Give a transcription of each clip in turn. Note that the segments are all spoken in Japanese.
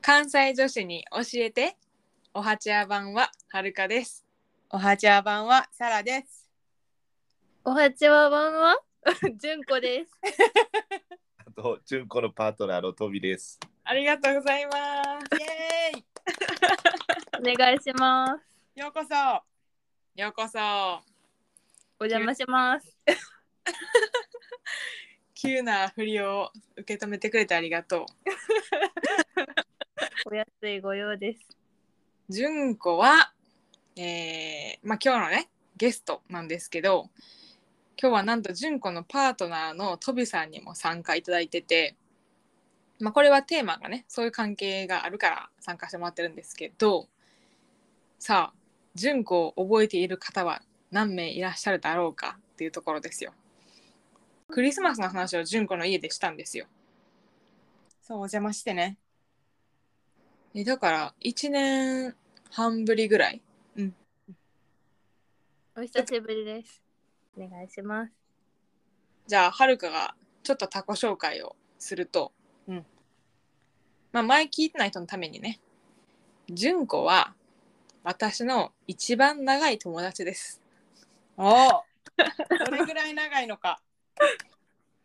関西女子に教えておはちゃ版ははるかですおはちゃ版はサラです。おはちはばんは、じゅんこです。あと、純子のパートナーのトビです。ありがとうございますイエーイ お願いします。ようこそ。ようこそお邪魔します。急な振りを受け止めてくれてありがとう お安いご用です。純子はえー、まあ今日のねゲストなんですけど今日はなんと純子のパートナーのトビさんにも参加いただいててまあこれはテーマがねそういう関係があるから参加してもらってるんですけどさあ純子を覚えている方は何名いらっしゃるだろうかっていうところですよクリスマスの話を純子の家でしたんですよそう、お邪魔してね。えだから1年半ぶりぐらいお久しぶりです。お願いします。じゃあはるかがちょっとタコ紹介をすると、うんまあ前聞いてない人のためにね純子は私の一番長い友達ですおお。どれぐらい長いのか。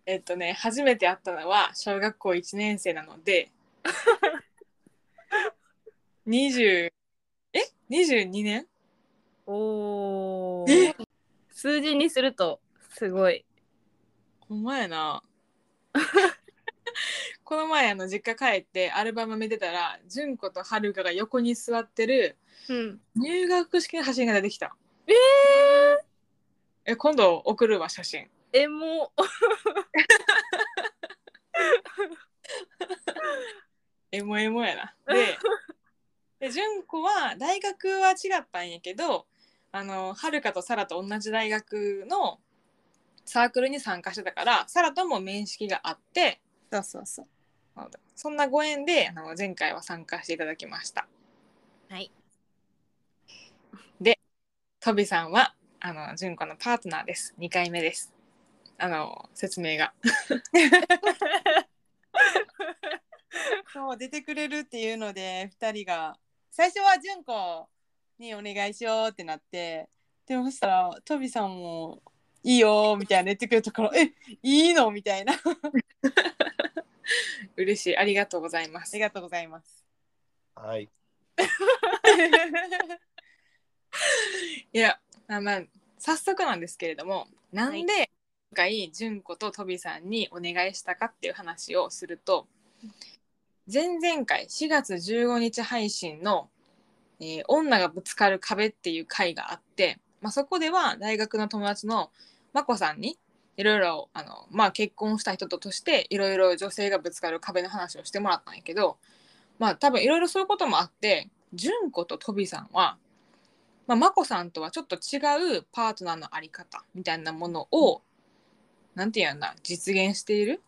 えっとね初めて会ったのは小学校1年生なので 20え？22年？おおえ？数字にするとすごい。ほんまやな。この前あの実家帰ってアルバム見てたら純子とはるかが横に座ってるうん。入学式の写真が出てきた。ええ今度送るわ写真ー、えもエモ エモやな。で、で純子は大学は違ったんやけど、あのはるかとサラと同じ大学のサークルに参加してたから、サラとも面識があって、そうそうそう。そんなご縁であの前回は参加していただきました。はい。で、トビさんはあの純子のパートナーです。2回目です。あの説明が。そう、出てくれるっていうので、二人が。最初は純子にお願いしようってなって。でもそしたら、トビさんも。いいよみたいな言ってくれたから、え、いいのみたいな。あ嬉しい。ありがとうございますり。がとうございます。はい。いや、まあまあ、早速なんですけれども、なんで今回、純子とトビさんにお願いしたかっていう話をすると、前々回4月15日配信の、えー女がぶつかる壁」っていう回があって、まあ、そこでは大学の友達のまこさんにいろいろ、結婚した人ととしていろいろ女性がぶつかる壁の話をしてもらったんやけどまあ多分いろいろそういうこともあって純子とトビさんはまあ、眞子さんとはちょっと違うパートナーのあり方みたいなものをなんていうんだ実現している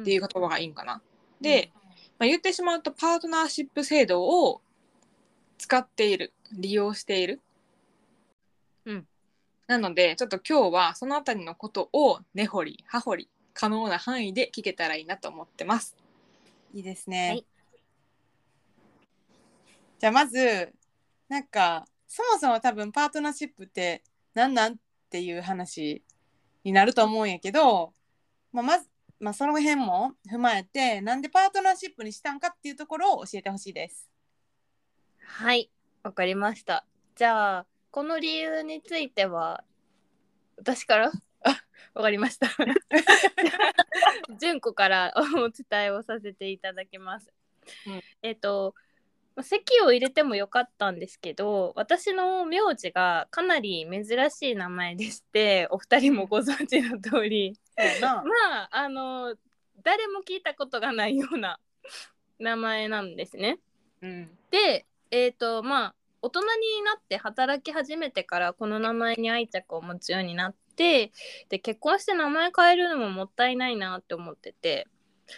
っていう言葉がいいんかな。で、まあ、言ってしまうとパートナーシップ制度を使っている利用している。うんなのでちょっと今日はそのあたりのことを根掘り葉掘り可能な範囲で聞けたらいいなと思ってます。いいですね。はいじゃあまずなんかそもそも多分パートナーシップって何なんっていう話になると思うんやけど、まあ、まず、まあ、その辺も踏まえてなんでパートナーシップにしたんかっていうところを教えてほしいです。はい、わかりました。じゃあ、この理由については、私から？あ、わかりました。純子からお伝えをさせていただきます。うんえっ、と、まあ席を入れてもよかったんですけど、私の名字がかなり珍しい名前でして、お二人もご存知の通り、まあ、あの、誰も聞いたことがないような 名前なんですね。うん、でえっ、とまあ大人になって働き始めてからこの名前に愛着を持つようになってで結婚して名前変えるのももったいないなって思ってて。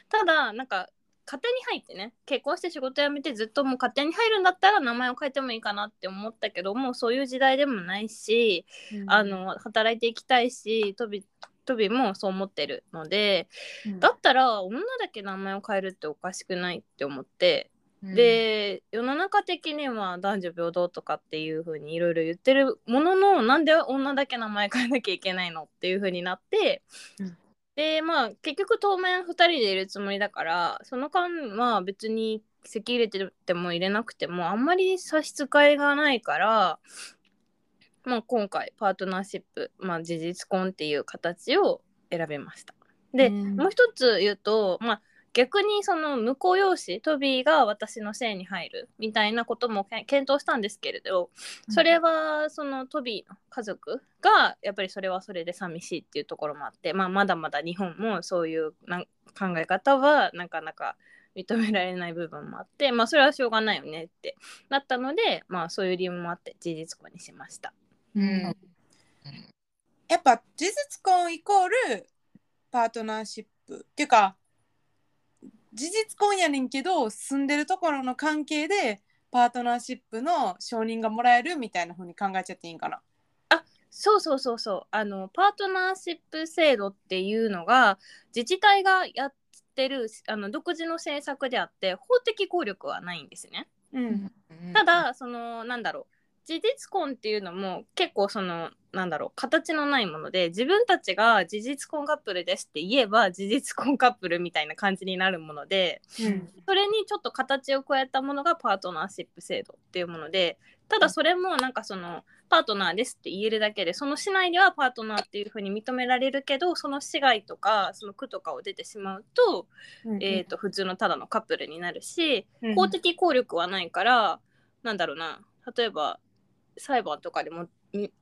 ただなんか家庭に入ってね結婚して仕事辞めてずっともう家庭に入るんだったら名前を変えてもいいかなって思ったけどもうそういう時代でもないし、あの働いていきたいしトビトビもそう思ってるのでうん。だったら女だけ名前を変えるっておかしくないって思ってうん。で世の中的には男女平等とかっていう風にいろいろ言ってるもののなんで女だけ名前変えなきゃいけないのっていう風になって、うんでまあ結局当面2人でいるつもりだからその間は別に籍入れてても入れなくてもあんまり差し支えがないから、まあ、今回パートナーシップ、まあ、事実婚っていう形を選びました。で、うんもう一つ言うと、まあ、逆にその向こう養子トビーが私の姓に入るみたいなこともけ検討したんですけれどそれはそのトビーの家族がやっぱりそれはそれで寂しいっていうところもあって、まあ、まだまだ日本もそういうなん考え方はなかなか認められない部分もあって、まあ、それはしょうがないよねってなったので、まあ、そういう理由もあって事実婚にしました。うん。やっぱ事実婚イコールパートナーシップ。っていうか事実婚やねんけど住んでるところの関係でパートナーシップの承認がもらえるみたいな風に考えちゃっていいんかな？そうそうそうそうあのパートナーシップ制度っていうのが自治体がやってるあの独自の政策であって法的効力はないんですね。うんただそのなんだろう事実婚っていうのも結構そのなんだろう形のないもので自分たちが事実婚カップルですって言えば事実婚カップルみたいな感じになるものでうん。それにちょっと形を加えたものがパートナーシップ制度っていうものでただそれもなんかそのパートナーですって言えるだけでその市内ではパートナーっていうふうに認められるけどその市外とかその区とかを出てしまうと,、えー、と普通のただのカップルになるしうん。法的効力はないからなんだろうな。例えば裁判とかでもん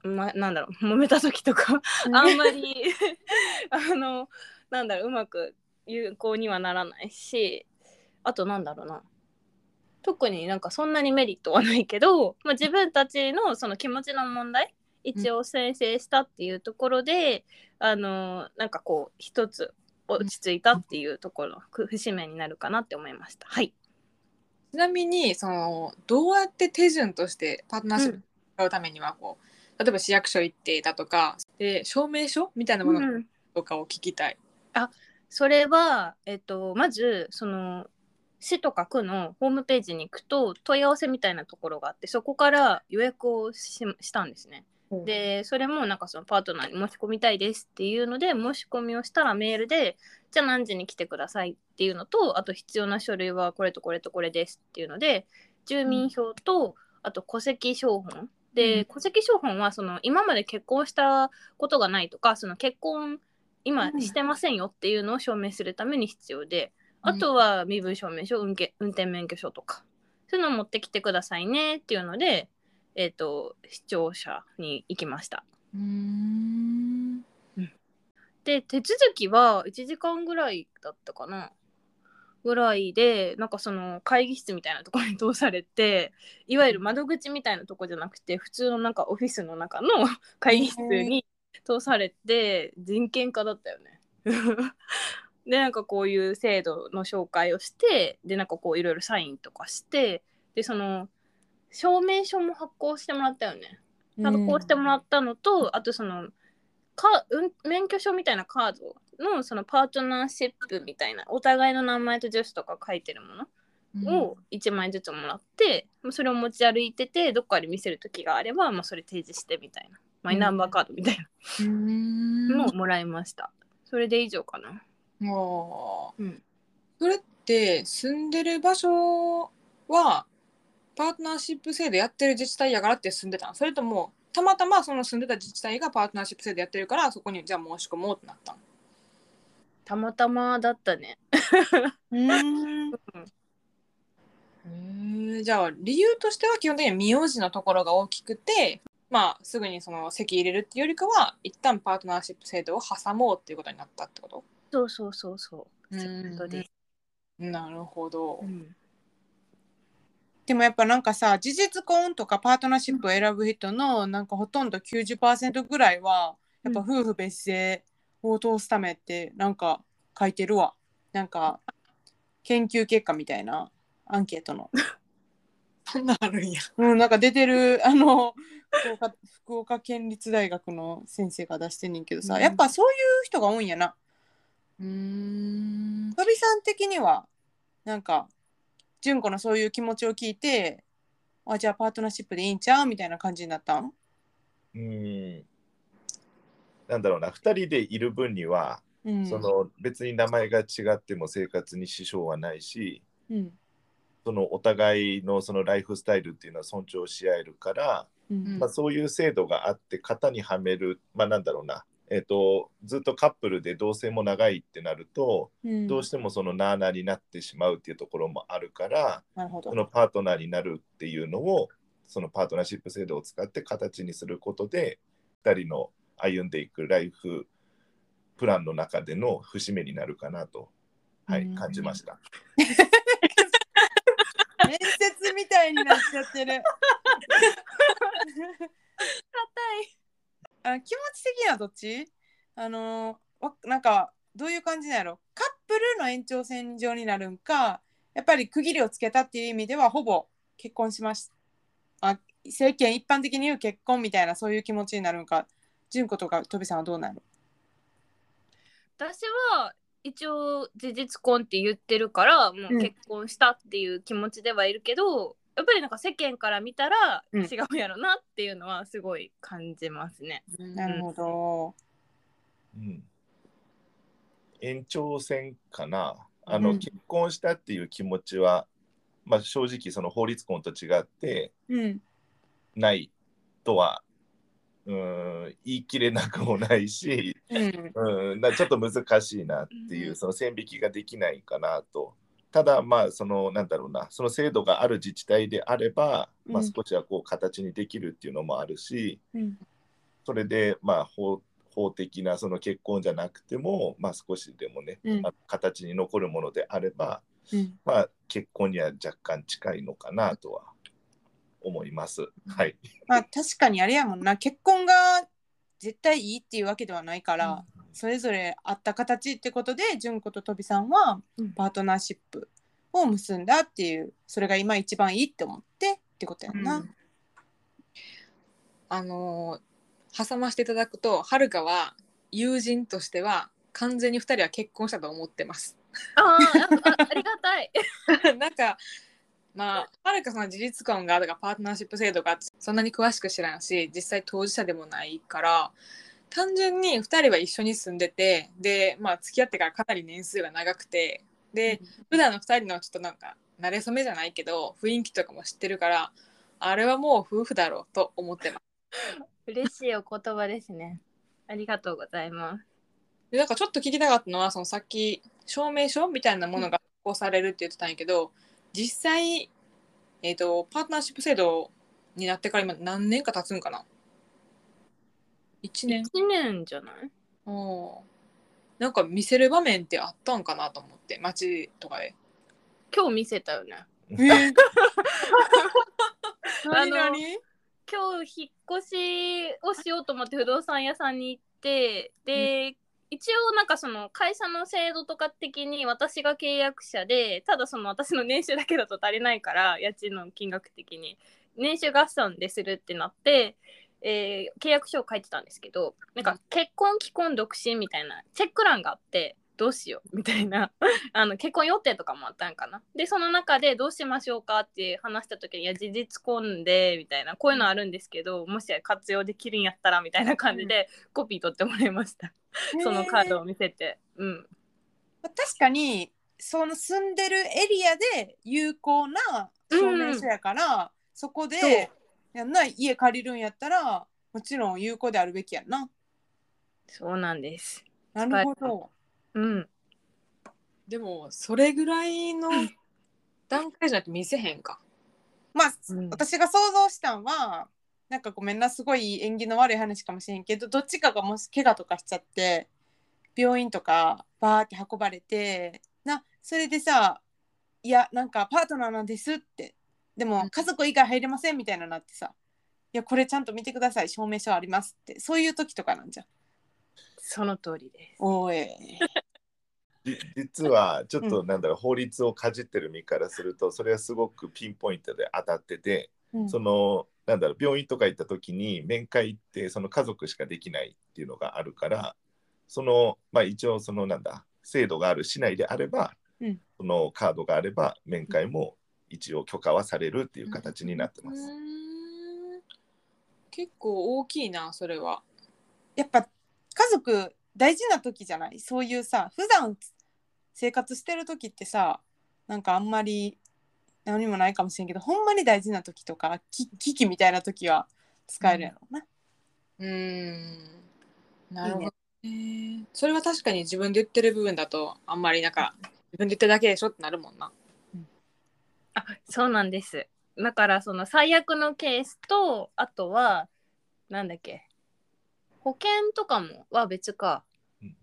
ま、なんだろう揉めた時とか。あんまり あのなんだろううまく有効にはならないし。あとなんだろうな。特になんかそんなにメリットはないけど、まあ、自分たちのその気持ちの問題一応先制したっていうところで、あのなんかこう一つ落ち着いたっていうところの節目になるかなって思いました。はい、ちなみにそのどうやって手順としてパートナーシップうためにはこう、例えば市役所行っていたとかで証明書みたいなものうんとかを聞きたい。それは、えっと、まずその市とか区のホームページに行くと問い合わせみたいなところがあってそこから予約をししたんですね。でそれもなんかそのパートナーに申し込みたいですっていうので申し込みをしたらメールでじゃあ何時に来てくださいっていうのとあと必要な書類はこれとこれとこれですっていうので住民票とあと戸籍証本で、うん。戸籍証本はその今まで結婚したことがないとかその結婚今うん。してませんよっていうのを証明するために必要で、うん。あとは身分証明書運転運転免許証とかそういうのを持ってきてくださいねっていうのでえっ、と視聴者に行きました。うーん。で手続きは1時間ぐらいだったかなぐらいでなんかその会議室みたいなところに通されていわゆる窓口みたいなとこじゃなくて普通のなんかオフィスの中の会議室に通されて人権化だったよね。でなんかこういう制度の紹介をしてでなんかこういろいろサインとかしてでその証明書も発行してもらったよね。発行してもらったのと、あとそのか、うん、免許証みたいなカードのそのパートナーシップみたいなお互いの名前と住所とか書いてるものを1枚ずつもらって、それを持ち歩いててどっかで見せる時があれば、まあ、それ提示してみたいなマイナンバーカードみたいなうん。のをもらいました。それで以上かな。もう、うん。それって住んでる場所はパートナーシップ制度やってる自治体やからって住んでたの？それともたまたまその住んでた自治体がパートナーシップ制度やってるからそこにじゃあ申し込もうってなったの。たまたまだったね。うん。へえじゃあ理由としては基本的に名字のところが大きくてまあすぐにその籍入れるっていうよりかは一旦パートナーシップ制度を挟もうっていうことになったってこと？そうそうそうそう。うん。そういうことで。す。なるほど、うんでもやっぱなんかさ事実婚とかパートナーシップを選ぶ人のなんかほとんど90%ぐらいはやっぱ夫婦別姓を通すためってなんか書いてるわなんか研究結果みたいなアンケートのなるんや。うん、なんか出てるあの福岡福岡県立大学の先生が出してんねんけどさ、うんやっぱそういう人が多いんやな。うーん。飛びさん的にはなんか純子のそういう気持ちを聞いてあじゃあパートナーシップでいいんちゃうみたいな感じになったん？うん。なんだろうな、2人でいる分には、うん。その別に名前が違っても生活に支障はないし、うん。そのお互いのそのライフスタイルっていうのは尊重し合えるから、うん。まあ、そういう制度があって型にはめる、まあ、なんだろうな、えっとずっとカップルで同棲も長いってなると、うん。どうしてもそのなあなあになってしまうっていうところもあるからなるほど。そのパートナーになるっていうのをそのパートナーシップ制度を使って形にすることで2人の歩んでいくライフプランの中での節目になるかなと、はいうん。感じました。面接みたいになっちゃってる あ気持ち的にはどっち？あのわなんかどういう感じなんやろ？カップルの延長線上になるんかやっぱり区切りをつけたっていう意味ではほぼ結婚しました。あ世間一般的に言う結婚みたいなそういう気持ちになるんか。純子とかトビさんはどうなの私は一応事実婚って言ってるからもう結婚したっていう気持ちではいるけど、やっぱりなんか世間から見たらうん。違うやろなっていうのはすごい感じますね。なるほど、うん、延長線かな。あの、うん。結婚したっていう気持ちは、まあ、正直その法律婚と違ってうん。ないとはうーん言い切れなくもないし、うん。うん、だちょっと難しいなっていううん。その線引きができないかなと。ただまあそのなんだろうなその制度がある自治体であれば、まあ、うん。少しはこう形にできるっていうのもあるし、うん。それでまあ法法的なその結婚じゃなくても、まあ、少しでもね、うん。あ形に残るものであれば、うん。まあ、結婚には若干近いのかなとは思います。はい。まあ確かにあれやもんな結婚が絶対いいっていうわけではないから、それぞれあった形ってことで純子ととびさんはうんパートナーシップを結んだっていうそれが今一番いいって思ってってことやんな。うんあのー挟ましていただくとはるかは友人としては完全に2人は結婚したと思ってます。あーああ ありがたい。なんかまあはるかその事実婚がとかパートナーシップ制度がそんなに詳しく知らんし実際当事者でもないから単純に2人は一緒に住んでてでまあ付き合ってからかなり年数が長くてで普段の2人のちょっとなんか慣れ初めじゃないけど雰囲気とかも知ってるからあれはもう夫婦だろうと思ってます。嬉しいお言葉ですね。ありがとうございます。でなんかちょっと聞きたかったのはそのさっき証明書みたいなものが発行されるって言ってたんやけど実際、えー、とパートナーシップ制度になってから今何年か経つんかな ?1 年。1年じゃない？うん。なんか見せる場面ってあったんかなと思って街とかで。今日見せたよね。え。ー あの何？何？今日引っ越しをしようと思って不動産屋さんに行ってで、一応なんかその会社の制度とか的に私が契約者でただその私の年収だけだと足りないから家賃の金額的に。年収合算でするってなって、えー契約書を書いてたんですけどなんか結婚既婚独身みたいなチェック欄があってどうしよう みたいな。あの結婚予定とかもあったんかな。でその中でどうしましょうかって話した時に「いや事実婚で」みたいなこういうのあるんですけどもし活用できるんやったらみたいな感じでコピー取ってもらいました、そのカードを見せて。うん。確かにその住んでるエリアで有効な証明書やから、そこそう。でやんな家借りるんやったらもちろん有効であるべきやんな。そうなんですなるほど。うんでもそれぐらいの 段階じゃなくて見せへんか。まあ、うん私が想像したんはなんかごめんなすごい縁起の悪い話かもしれんけどどっちかがもし怪我とかしちゃって病院とかバーって運ばれてなそれでさ「いやなんかパートナーなんです」ってでうん。も家族以外入れませんみたいななってさ「いやこれちゃんと見てください証明書あります」ってそういう時とかなんじゃん。その通りです。おい。じ実はちょっとなんだろう、法律をかじってる身からするとそれはすごくピンポイントで当たってて、うん。そのなんだろう病院とか行った時に面会ってその家族しかできないっていうのがあるからそのまあ一応そのなんだ制度がある市内であれば、うん。そのカードがあれば面会も一応許可はされるっていう形になってます。結構大きいなそれは。やっぱ家族大事な時じゃない？そういうさ普段生活してる時ってさなんかあんまり何もないかもしれんけどほんまに大事な時とかき危機みたいな時は使えるやろうな。うーんなるほどねそれは確かに自分で言ってる部分だとあんまりなんか自分で言ってるだけでしょってなるもんな。あそうなんです。だからその最悪のケースとあとはなんだっけ。保険とかもは別か、うん。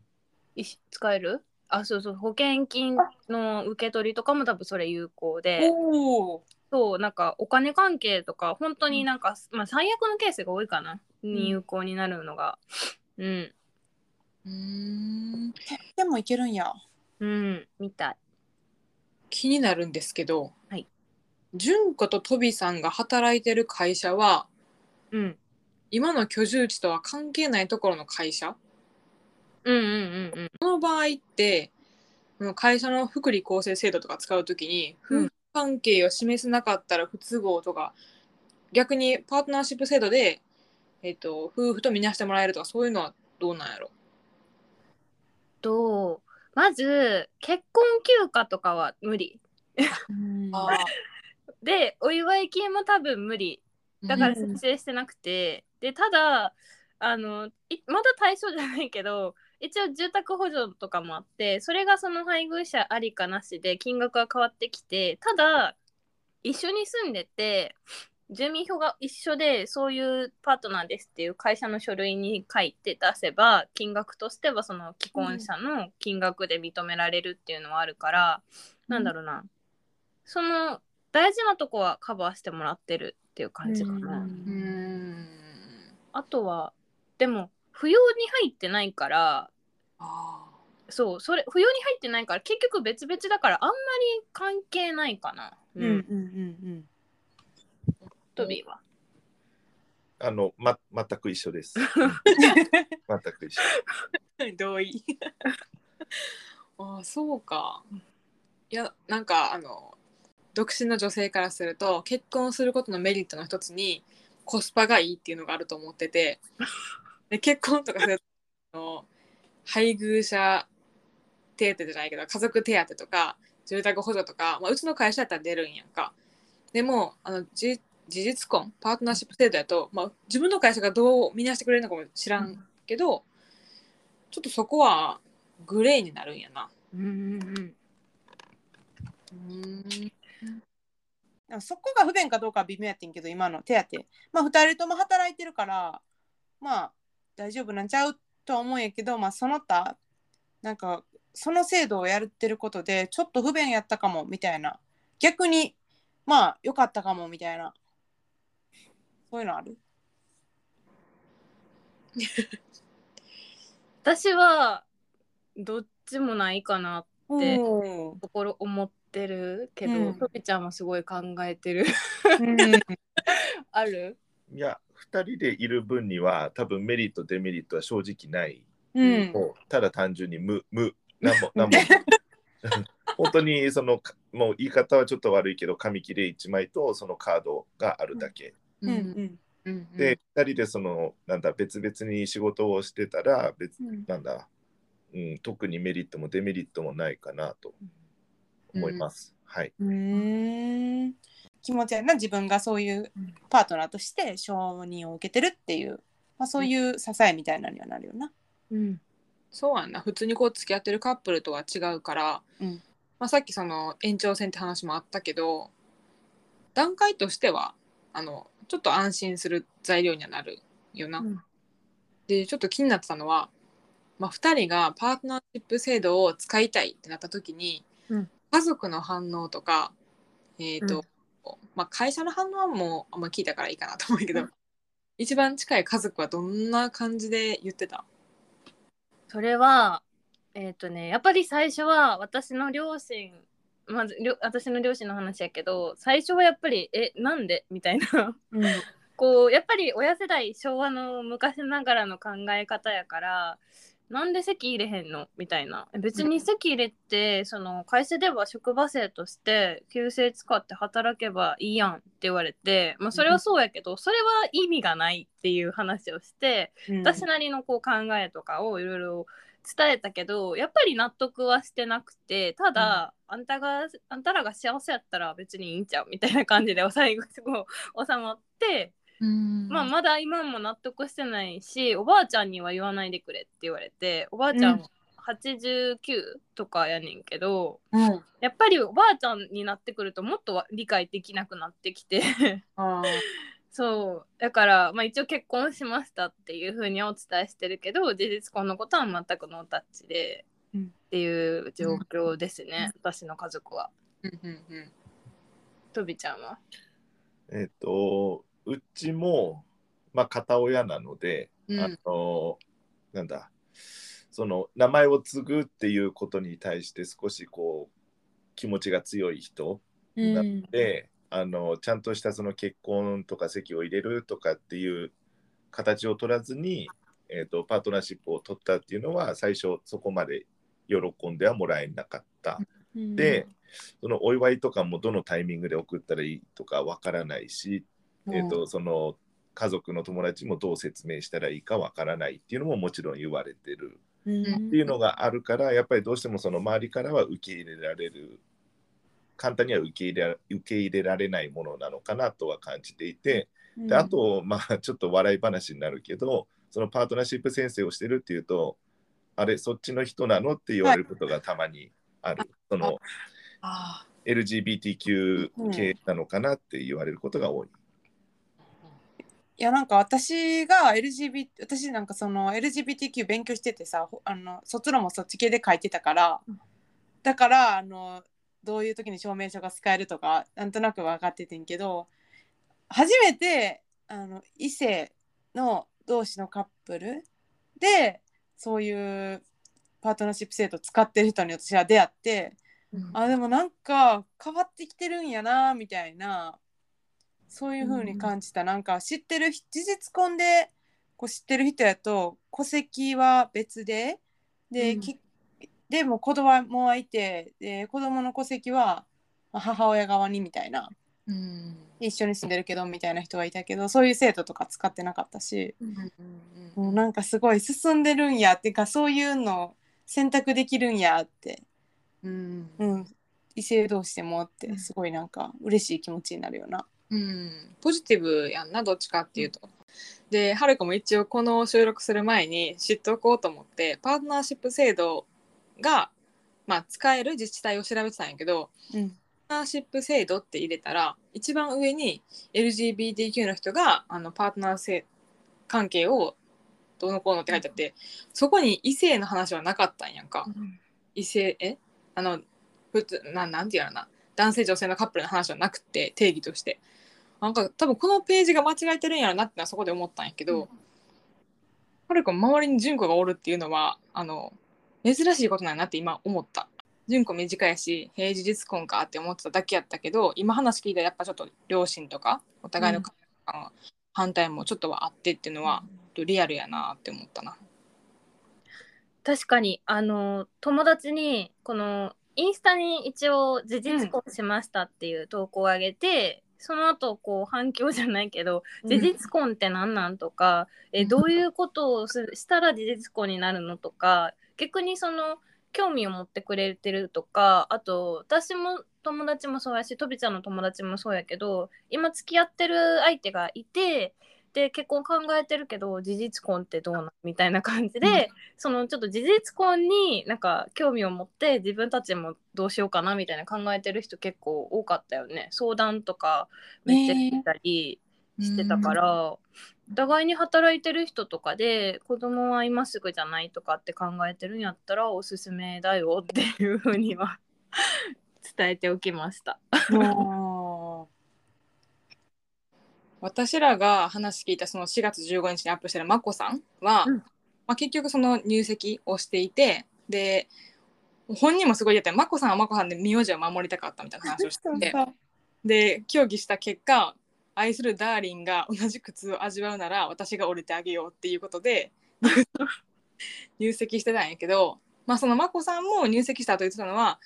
いし使える？あそうそう。保険金の受け取りとかも多分それ有効で。おお。そうなんかお金関係とか本当になんか、まあ、最悪のケースが多いかな。に有効になるのが。うん。うーんでもいけるんや。うんみたい。気になるんですけど、はい、純子とトビさんが働いてる会社はうん。今の居住地とは関係ないところの会社？うんうんうんうん。この場合って会社の福利厚生制度とか使うときにうん。夫婦関係を示せなかったら不都合とか、逆にパートナーシップ制度で、えっと夫婦とみなしてもらえるとかそういうのはどうなんやろ？とまず結婚休暇とかは無理。あでお祝い金も多分無理。だから申請してなくて、でただあのいまだ対象じゃないけど一応住宅補助とかもあってそれがその配偶者ありかなしで金額が変わってきてただ一緒に住んでて住民票が一緒でそういうパートナーですっていう会社の書類に書いて出せば金額としてはその既婚者の金額で認められるっていうのはあるから、なんだろうな。その大事なとこはカバーしてもらってるっていう感じかな。うーんあとはでも扶養に入ってないからあそうそれ扶養に入ってないから結局別々だからあんまり関係ないかな。うんうんうんトビーは？あの、ま、全く一緒です。全く一緒。ー同意 ああそうかいやなんかあの独身の女性からすると結婚することのメリットの一つにコスパがいいっていうのがあると思ってて。で結婚とかすると配偶者手当じゃないけど家族手当とか住宅補助とか、まあ、うちの会社やったら出るんやんか。でもあのじ事実婚パートナーシップ制度やと、まあ、自分の会社がどう見なしてくれるのかも知らんけど、ちょっとそこはグレーになるんやな。うんうんうんそこが不便かどうかは微妙やってんけど今の手当まあ2人とも働いてるからまあ大丈夫なんちゃうとは思うんやけどまあその他なんかその制度をやってることでちょっと不便やったかもみたいな。逆にまあ良かったかもみたいな。そういうのある？私はどっちもないかなでおところ思ってるけど、うん。トビちゃんもすごい考えてる。ー ある？いや、2人でいる分には多分メリット、デメリットは正直ない。うん。ただ単純に無、無、なんも、なんも。本当にその、かもう言い方はちょっと悪いけど、紙切れ1枚とそのカードがあるだけ。うん。うんうんで、2人でその、なんだ、別々に仕事をしてたら、別、うん。なんだ、うん、特にメリットもデメリットもないかなと思います。はい。うーん気持ちやな自分がそういうパートナーとして承認を受けてるっていう、まあ、そういう支えみたいなのにはなるよな。うんそうやんな普通にこう付き合ってるカップルとは違うから、うんまあ、さっきその延長戦って話もあったけど段階としてはあのちょっと安心する材料にはなるよな。うんでちょっと気になってたのは、まあ、2人がパートナーシップ制度を使いたいってなった時に、うん家族の反応とか、えーとまあ、会社の反応はもうあんま聞いたからいいかなと思うけど、うん。一番近い家族はどんな感じで言ってた？それはえっ、とねやっぱり最初は私の両親まずりょ私の両親の話やけど最初はやっぱりえなんで？みたいな。うん。こうやっぱり親世代昭和の昔ながらの考え方やからなんで籍入れへんの？みたいな。別に籍入れてその会社では職場生として旧姓使って働けばいいやんって言われて、まあ、それはそうやけどそれは意味がないっていう話をしてうん。私なりのこう考えとかをいろいろ伝えたけどやっぱり納得はしてなくてただ、あんたがあんたらが幸せやったら別にいいんちゃうみたいな感じで最後すご い収まって。まあまだ今も納得してないしおばあちゃんには言わないでくれって言われておばあちゃうん。ん89とかやねんけど、うん。やっぱりおばあちゃんになってくるともっとは理解できなくなってきて。そう。だから、まあ、一応結婚しましたっていうふうにはお伝えしてるけど事実婚のことは全くノータッチで、うん。っていう状況ですね、私の家族は。うんうんうん。とびちゃんは？えっ、とうちもまあ片親なので、うん。あのなんだその名前を継ぐっていうことに対して少しこう気持ちが強い人なので、あのちゃんとしたその結婚とか籍を入れるとかっていう形を取らずに、えー、とパートナーシップを取ったっていうのは最初そこまで喜んではもらえなかった。うん。で、そのお祝いとかもどのタイミングで送ったらいいとかわからないし、えー、とその家族の友達もどう説明したらいいかわからないっていうのももちろん言われてる。うん。っていうのがあるからやっぱりどうしてもその周りからは受け入れられる簡単には受け入れ受け入れられないものなのかなとは感じていてであとまあちょっと笑い話になるけどそのパートナーシップ先生をしてるっていうとあれそっちの人なのって言われることがたまにある、そのあ LGBTQ 系なのかなって言われることが多い。いやなんか私が LGBT 私なんかその LGBTQ 勉強しててさほあの卒論もそっち系で書いてたからだからあのどういう時に証明書が使えるとかなんとなく分かっててんけど初めてあの異性の同士のカップルでそういうパートナーシップ制度使ってる人に私は出会ってあでもなんか変わってきてるんやなみたいなそういう風に感じた、なんか知ってる事実婚でこう知ってる人やと戸籍は別でで,、うん。きでも子供もいてで子供の戸籍はまあ母親側にみたいな。うん。一緒に住んでるけどみたいな人がいたけどそういう制度とか使ってなかったし。もうなんかすごい進んでるんやっていうかそういうの選択できるんやって。うん。うん、異性同士でもってすごいなんか嬉しい気持ちになるよな。うん。ポジティブやんなどっちかっていうと。ではるかも一応この収録する前に知っておこうと思ってパートナーシップ制度が、まあ、使える自治体を調べてたんやけどうん、パートナーシップ制度って入れたら一番上に LGBTQ の人があのパートナー性関係をどうのこうのって書いてあってそこに異性の話はなかったんやんか。異性え？あの普通ななんていうのかな。男性女性のカップルの話はなくて定義としてなんか多分このページが間違えてるんやろなってのはそこで思ったんやけど、はるか周りに純子がおるっていうのはあの珍しいことなんやなって今思った。純子短いし平時実婚かって思ってただけやったけど今話聞いたらやっぱちょっと両親とかお互いの、うん。あの反対もちょっとはあってっていうのは、リアルやなって思ったな。確かにあの友達にこのインスタに一応事実婚しましたっていう投稿を上げて、その後こう反響じゃないけど事実婚って何なんとか、えどういうことをすしたら事実婚になるのとか逆にその興味を持ってくれてるとかあと私も友達もそうやしとびちゃんの友達もそうやけど今付き合ってる相手がいてで結婚考えてるけど事実婚ってどうなんみたいな感じで、うん。そのちょっと事実婚になんか興味を持って自分たちもどうしようかなみたいな考えてる人結構多かったよね。相談とかめっちゃしてたりしてたから、お互いに働いてる人とかで子供は今すぐじゃないとかって考えてるんやったらおすすめだよっていうふうには 伝えておきました。も私らが話聞いたその4月15日にアップしてるまこさんは、うん。まあ、結局その入籍をしていてで本人もすごいやった眞子さんは眞子さんで名字を守りたかったみたいな話をしてて で協議した結果愛するダーリンが同じ苦痛を味わうなら私が折れてあげようっていうことで入籍してたんやけど、まあ、その眞子さんも入籍した後言ってたのは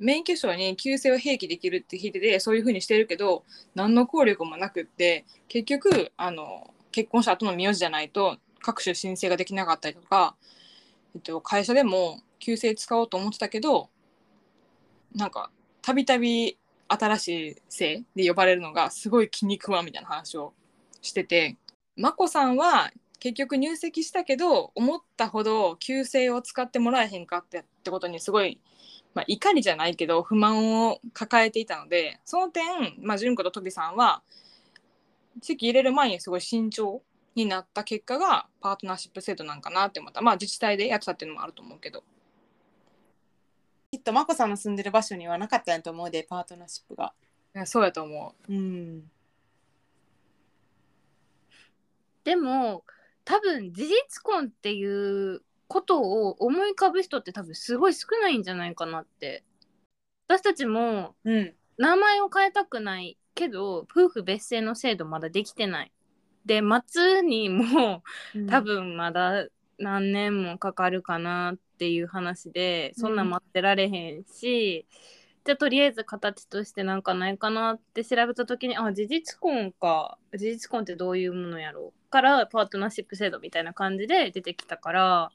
免許証に旧姓を併記できるって聞いててそういうふうにしてるけど何の効力もなくって結局あの結婚した後の名字じゃないと各種申請ができなかったりとか、えっと、会社でも旧姓使おうと思ってたけどなんかたびたび新しい姓で呼ばれるのがすごい気に食わんみたいな話をしてて眞子さんは結局入籍したけど思ったほど旧姓を使ってもらえへんかってってことにすごい、まあ、怒りじゃないけど不満を抱えていたのでその点、まあ、純子とトビさんは籍入れる前にすごい慎重になった結果がパートナーシップ制度なんかなって思った。まあ自治体でやってたっていうのもあると思うけど。きっと眞子さんの住んでる場所にはなかったんやと思うでパートナーシップが。いやそうやと思うん。でも多分事実婚っていうことを思い浮かぶ人って多分すごい少ないんじゃないかなって。私たちもうん。名前を変えたくないけど夫婦別姓の制度まだできてない。で末にも多分まだ何年もかかるかなっていう話でそんな待ってられへんし、じゃあとりあえず形としてなんかないかなって調べた時にあ事実婚か。事実婚ってどういうものやろう？からパートナーシップ制度みたいな感じで出てきたから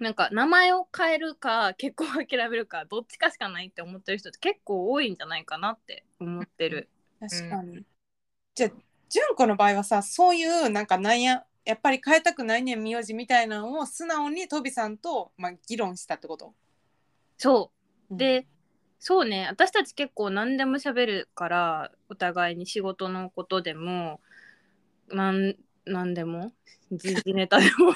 なんか名前を変えるか結婚を諦めるかどっちかしかないって思ってる人って結構多いんじゃないかなって思ってる。確かに、じゃあ純子の場合はさそういうなんかなんややっぱり変えたくないねん名字みたいなのを素直にトビさんと、まあ、議論したってこと？そう。で、そうね。私たち結構何でも喋るからお互いに仕事のことでもなんなんでも？時事ネタでも？う、うん。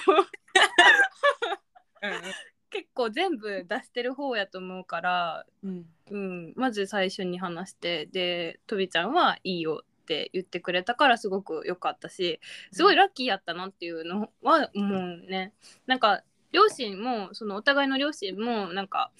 結構全部出してる方やと思うから、うん。うん、まず最初に話してでとびちゃんはいいよって言ってくれたからすごく良かったしすごいラッキーやったなっていうのは思うね。なんか両親もそのお互いの両親もなんか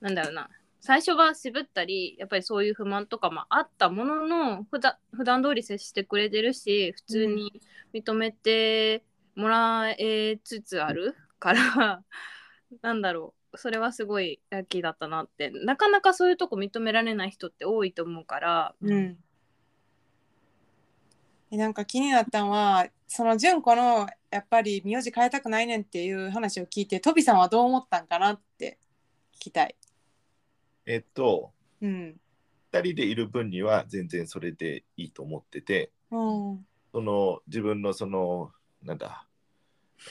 なんだろうな最初は渋ったりやっぱりそういう不満とかもあったものの普段普段通り接してくれてるし普通に認めてもらえつつあるから なんだろう。それはすごいラッキーだったなって。なかなかそういうとこ認められない人って多いと思うから。うん。なんか気になったのはその純子のやっぱり名字変えたくないねんっていう話を聞いてトビさんはどう思ったんかなって聞きたい。えっと、うん。2人でいる分には全然それでいいと思ってて、うん。その自分のその、なんだ、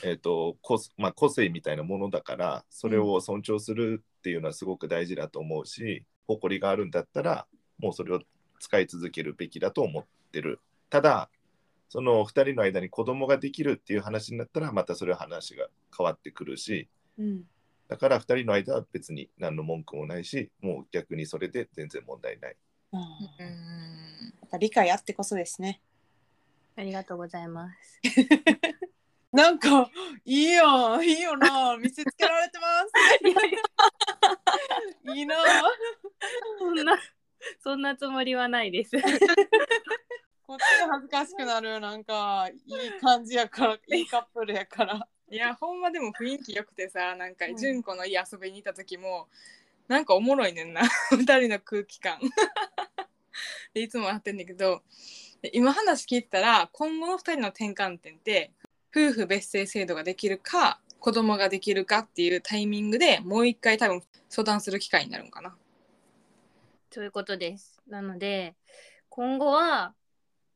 えっと、個まあ、個性みたいなものだから、それを尊重するっていうのはすごく大事だと思うし、誇りがあるんだったら、もうそれを使い続けるべきだと思ってる。ただ、その2人の間に子供ができるっていう話になったら、またそれは話が変わってくるし、うんだから2人の間は別に何の文句もないし、もう逆にそれで全然問題ない。うんやっぱ理解あってこそですね。ありがとうございます。なんかいいよいいよな見せつけられてます。いいな。そんなそんなつもりはないです。こっちが恥ずかしくなるなんかいい感じやからいいカップルやから。いやほんまでも雰囲気良くてさなんかうん純子の家遊びに行った時もなんかおもろいねんな 二人の空気感 でいつもやってんだけどで今話聞いてたら今後の二人の転換点って夫婦別姓制度ができるか子供ができるかっていうタイミングでもう一回多分相談する機会になるんかな。そういうことです。なので今後は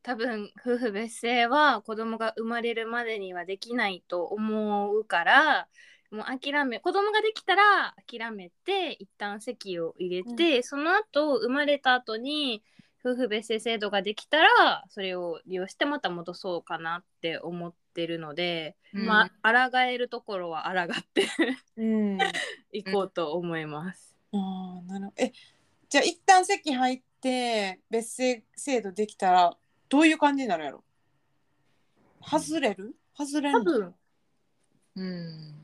多分夫婦別姓は子供が生まれるまでにはできないと思うからもう諦め子供ができたら諦めて一旦籍を入れて、その後生まれた後に夫婦別姓制度ができたらそれを利用してまた戻そうかなって思ってるので、まあ抗えるところは抗ってうん。いこうと思います。ああなる。えじゃあ一旦席入って別姓制度できたらどういう感じになるやろ？外れる？外れ多分。うん。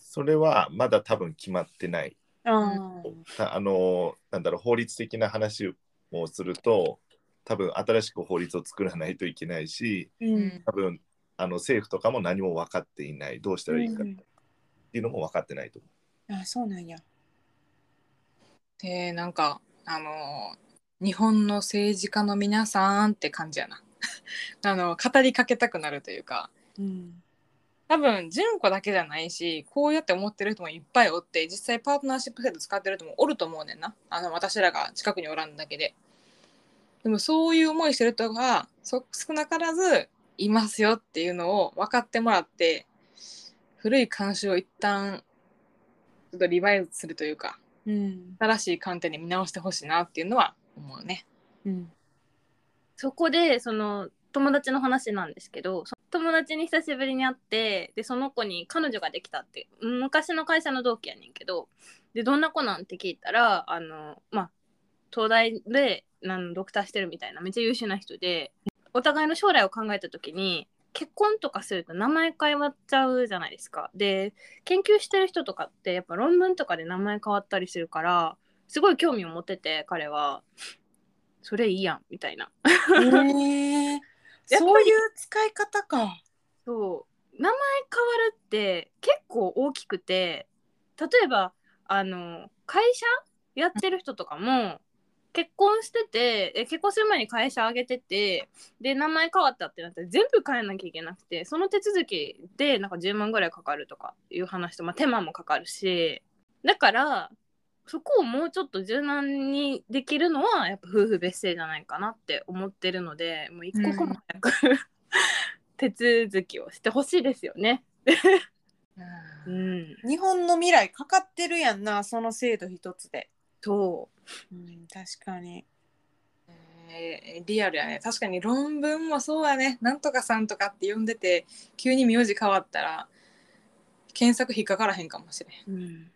それはまだ多分決まってない。うんたあのなんだろう法律的な話をすると多分新しく法律を作らないといけないしうん。多分あの政府とかも何も分かっていない。どうしたらいいかっうん。ていうのも分かってないと思あそうなんや。でなんかあの日本の政治家の皆さんって感じやな。あの語りかけたくなるというか。うん多分純子だけじゃないしこうやって思ってる人もいっぱいおって実際パートナーシップ制度使ってる人もおると思うねんな。あの私らが近くにおらんだけで。でもそういう思いしてる人がそ少なからずいますよっていうのを分かってもらって古い慣習を一旦ちょっとリバイズするというかうん。新しい観点で見直してほしいなっていうのは思うね。うんそこでその友達の話なんですけど友達に久しぶりに会ってでその子に彼女ができたって昔の会社の同期やねんけどでどんな子なんて聞いたらあのまあ東大でなんドクターしてるみたいなめっちゃ優秀な人でお互いの将来を考えた時に結婚とかすると名前変わっちゃうじゃないですか。で研究してる人とかってやっぱ論文とかで名前変わったりするからすごい興味を持ってて彼は。それいいやんみたいな。へえ そういう使い方か。そう。名前変わるって結構大きくて例えばあの会社やってる人とかも結婚しててえ結婚する前に会社上げててで名前変わったってなったら全部変えなきゃいけなくてその手続きでなんか10万ぐらいかかるとかいう話と、まあ、手間もかかるし。だからそこをもうちょっと柔軟にできるのはやっぱ夫婦別姓じゃないかなって思ってるのでもう一刻も早く、手続きをしてほしいですよね。うん、日本の未来かかってるやんなその制度一つで。そううん確かに。えーリアルやね確かに論文もそうやねなんとかさんとかって呼んでて急に名字変わったら検索引っかからへんかもしれん。うん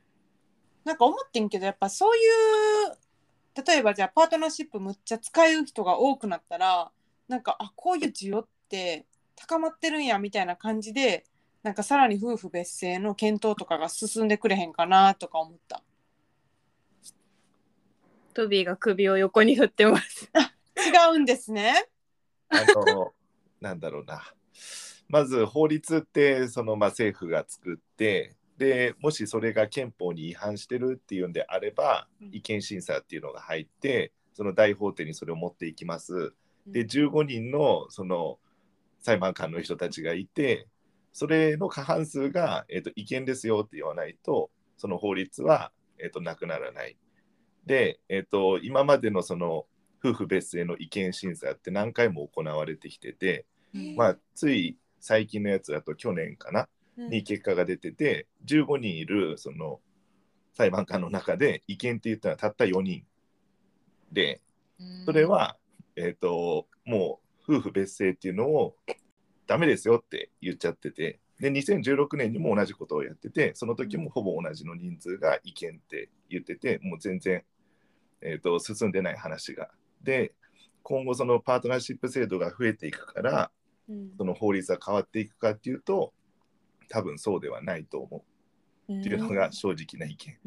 なんか思ってんけどやっぱそういう例えばじゃあパートナーシップむっちゃ使う人が多くなったらなんかあこういう需要って高まってるんやみたいな感じでなんかさらに夫婦別姓の検討とかが進んでくれへんかなとか思った。トビーが首を横に振ってます。違うんですね。あのなんだろうなまず法律ってその、まあ、政府が作ってでもしそれが憲法に違反してるっていうんであればうん違憲審査っていうのが入ってその大法廷にそれを持っていきます。で15人のその裁判官の人たちがいてそれの過半数が、えー、と違憲ですよって言わないとその法律は、えー、となくならない。で、えー、と今までのその夫婦別姓の違憲審査って何回も行われてきてて、まあ、つい最近のやつだと去年かなうんに結果が出てて15人いるその裁判官の中で違憲って言ったのはたった4人でそれは、えー、ともう夫婦別姓っていうのをダメですよって言っちゃっててで2016年にも同じことをやっててその時もほぼ同じの人数が違憲って言っててもう全然、えー、と進んでない話が。で今後そのパートナーシップ制度が増えていくからうん。その法律が変わっていくかっていうと多分そうではないと思うっていうのが正直な意見。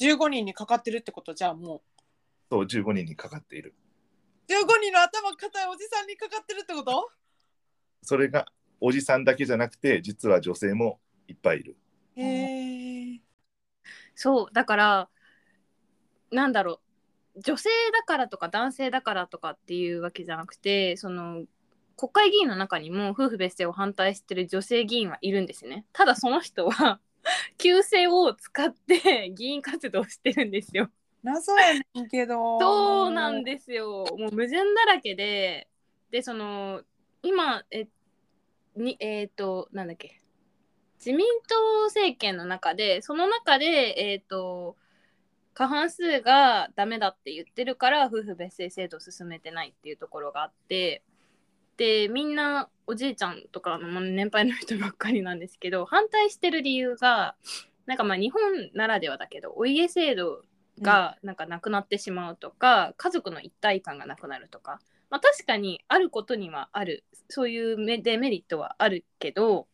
15人にかかってるってことじゃあもそう15人にかかっている。う15人の頭固いおじさんにかかってるってこと？それがおじさんだけじゃなくて実は女性もいっぱいいる。へえ。そうだからなんだろう女性だからとか男性だからとかっていうわけじゃなくてその国会議員の中にも夫婦別姓を反対してる女性議員はいるんですねただその人は 旧姓を使って 議員活動してるんですよ謎やねんけど。そうなんですよ。もう矛盾だらけで、で、その、今、え、に、えっ、と、なんだっけ、自民党政権の中で、その中で、えっ、と、過半数がダメだって言ってるから、夫婦別姓制度を進めてないっていうところがあって、で、みんな、おじいちゃんとかのまあ年配の人ばっかりなんですけど、反対してる理由が、なんかまあ日本ならではだけど、お家制度がなんかなくなってしまうとか、家族の一体感がなくなるとか、まあ、確かにあることにはある。そういうメデメリットはあるけど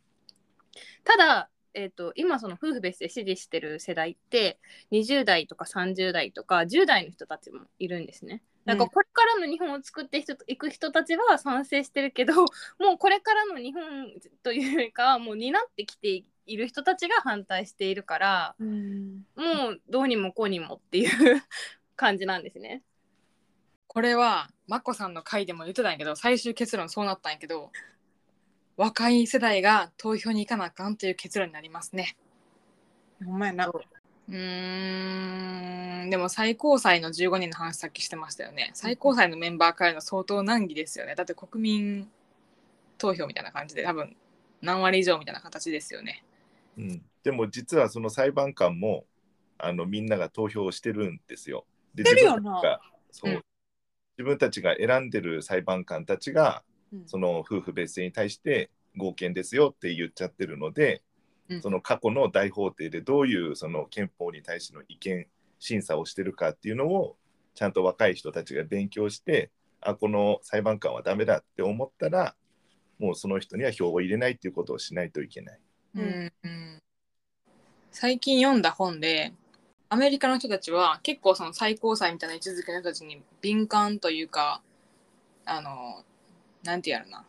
ただえー、と今その夫婦別姓支持してる世代って20代とか30代とか10代の人たちもいるんですね。なんかこれからの日本を作っていく人たちは賛成してるけど もうこれからの日本というかはもう担ってきている人たちが反対しているから、うんもうどうにもこうにもっていう 感じなんですね。これはまこさんの回でも言ってたんやけど最終結論そうなったんやけど若い世代が投票に行かなあかんという結論になりますね。ほんまやな。う。ーん。でも最高裁の15人の話さっきしてましたよね。最高裁のメンバーからの相当難儀ですよね。だって国民投票みたいな感じで多分何割以上みたいな形ですよね。うん、でも実はその裁判官もあのみんなが投票してるんですよ。でしてるよな。自分たちがそう、うん。自分たちが選んでる裁判官たちがうんその夫婦別姓に対して合憲ですよって言っちゃってるので、うん。その過去の大法廷でどういうその憲法に対しての意見審査をしてるかっていうのをちゃんと若い人たちが勉強してあこの裁判官はダメだって思ったらもうその人には票を入れないっていうことをしないといけない。うんうん。最近読んだ本でアメリカの人たちは結構その最高裁みたいな位置づけの人たちに敏感というかあのなんてやるな。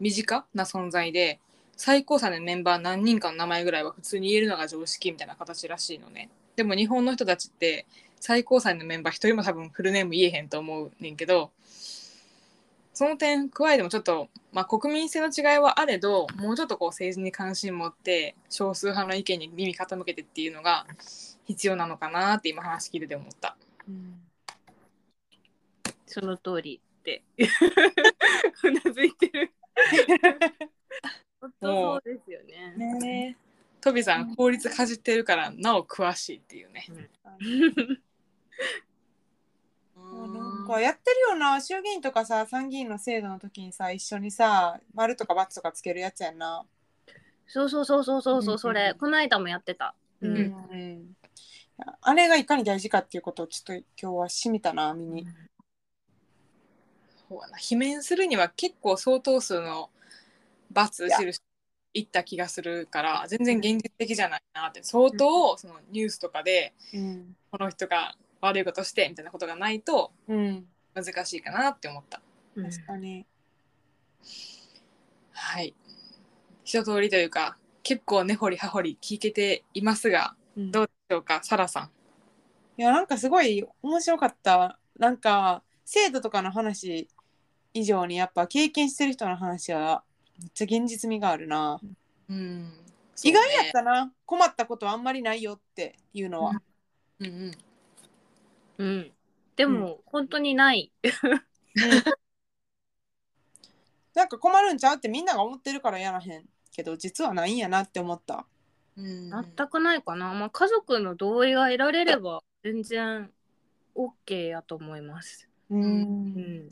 身近な存在で最高裁のメンバー何人かの名前ぐらいは普通に言えるのが常識みたいな形らしいのね。でも日本の人たちって最高裁のメンバー一人も多分フルネーム言えへんと思うねんけどその点加えてもちょっと、まあ、国民性の違いはあれどもうちょっとこう政治に関心持って少数派の意見に耳傾けてっていうのが必要なのかなって今話聞いてて思った。うん。その通り。うなずいてる。本当そうですよね。ねトビさん法律かじってるからなお詳しいっていうね。なんかやってるよな衆議院とかさ参議院の制度の時にさ一緒にさ丸とか×とかつけるやつやんな。そうそうそうそうそうそう、うんそれこの間もやってた。ううんうんあれがいかに大事かっていうことをちょっと今日はしみたな身に。そうやな。罷免するには結構相当数の罰印いった気がするから全然現実的じゃないなって。相当そのニュースとかでうん。この人が悪いことしてみたいなことがないとうん、難しいかなって思った。うん確かに。はい。一通りというか結構根掘り葉掘り聞けていますがうん。どうでしょうかサラさん。いやなんかすごい面白かった。なんか制度とかの話以上にやっぱ経験してる人の話はめっちゃ現実味があるな、うん、意外やったな。困ったことはあんまりないよっていうのは、うん。うんうん。でも、本当にない。なんか困るんちゃうってみんなが思ってるからやらへんけど実はないんやなって思った。うん。全くないかな。まあ家族の同意が得られれば全然 OK やと思います。うん。うん。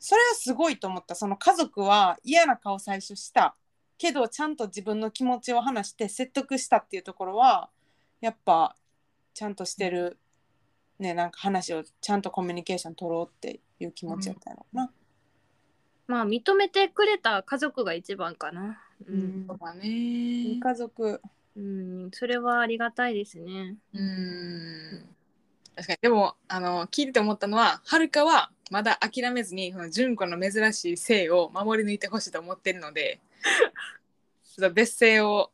それはすごいと思った。その家族は嫌な顔最初した。けどちゃんと自分の気持ちを話して説得したっていうところはやっぱちゃんとしてるねなんか話をちゃんとコミュニケーション取ろうっていう気持ちやったのな。まあ認めてくれた家族が一番かな。ううん。ん。そうだね。いい家族。うん、それはありがたいですね。うん。確かに。でもあの聞いてて思ったのははるかはまだ諦めずにその純子の珍しい性を守り抜いてほしいと思ってるので ちょっと別姓を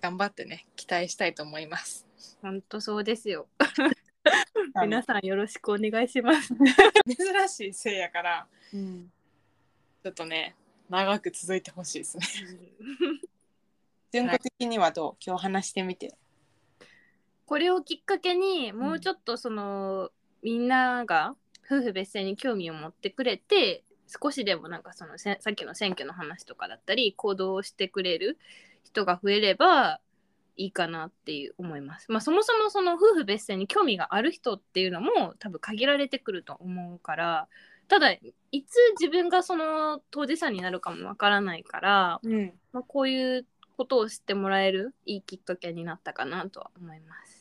頑張ってね期待したいと思います。本当そうですよ。皆さんよろしくお願いします。珍しい性やからうんちょっとね長く続いてほしいですね。純子的にはどう？今日話してみて。これをきっかけにもうちょっとその、みんなが夫婦別姓に興味を持ってくれて少しでもなんかそのせさっきの選挙の話とかだったり行動をしてくれる人が増えればいいかなっていう思います。まあそもそもその夫婦別姓に興味がある人っていうのも多分限られてくると思うからただいつ自分がその当事者になるかもわからないから、うんまあ、こういうことを知ってもらえるいいきっかけになったかなとは思います。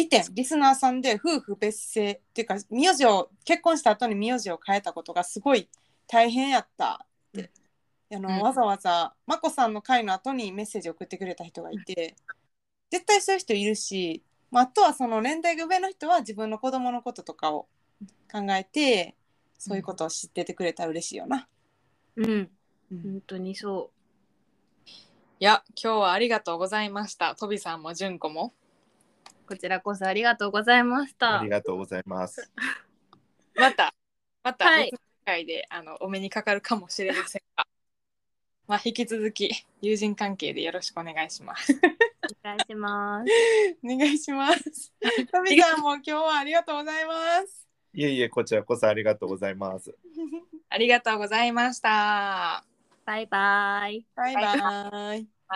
以前リスナーさんで夫婦別姓っていうか名字を結婚した後に名字を変えたことがすごい大変やった。ってあの、うん。わざわざまこさんの回の後にメッセージ送ってくれた人がいて絶対そういう人いるし、まあ、あとはその年代が上の人は自分の子供のこととかを考えてそういうことを知っててくれたら嬉しいよな。うん。うん。本当にそいや今日はありがとうございました。トビさんもじゅんこも。うこちらこそありがとうございましたありがとうございます。またまたはい別の機会で、あのお目にかかるかもしれませんが まあ引き続き友人関係でよろしくお願いしますお願いしますお願いします。トビさんも今日はありがとうございます。いえいえ、こちらこそありがとうございます。ありがとうございましたバイバイバイバイ。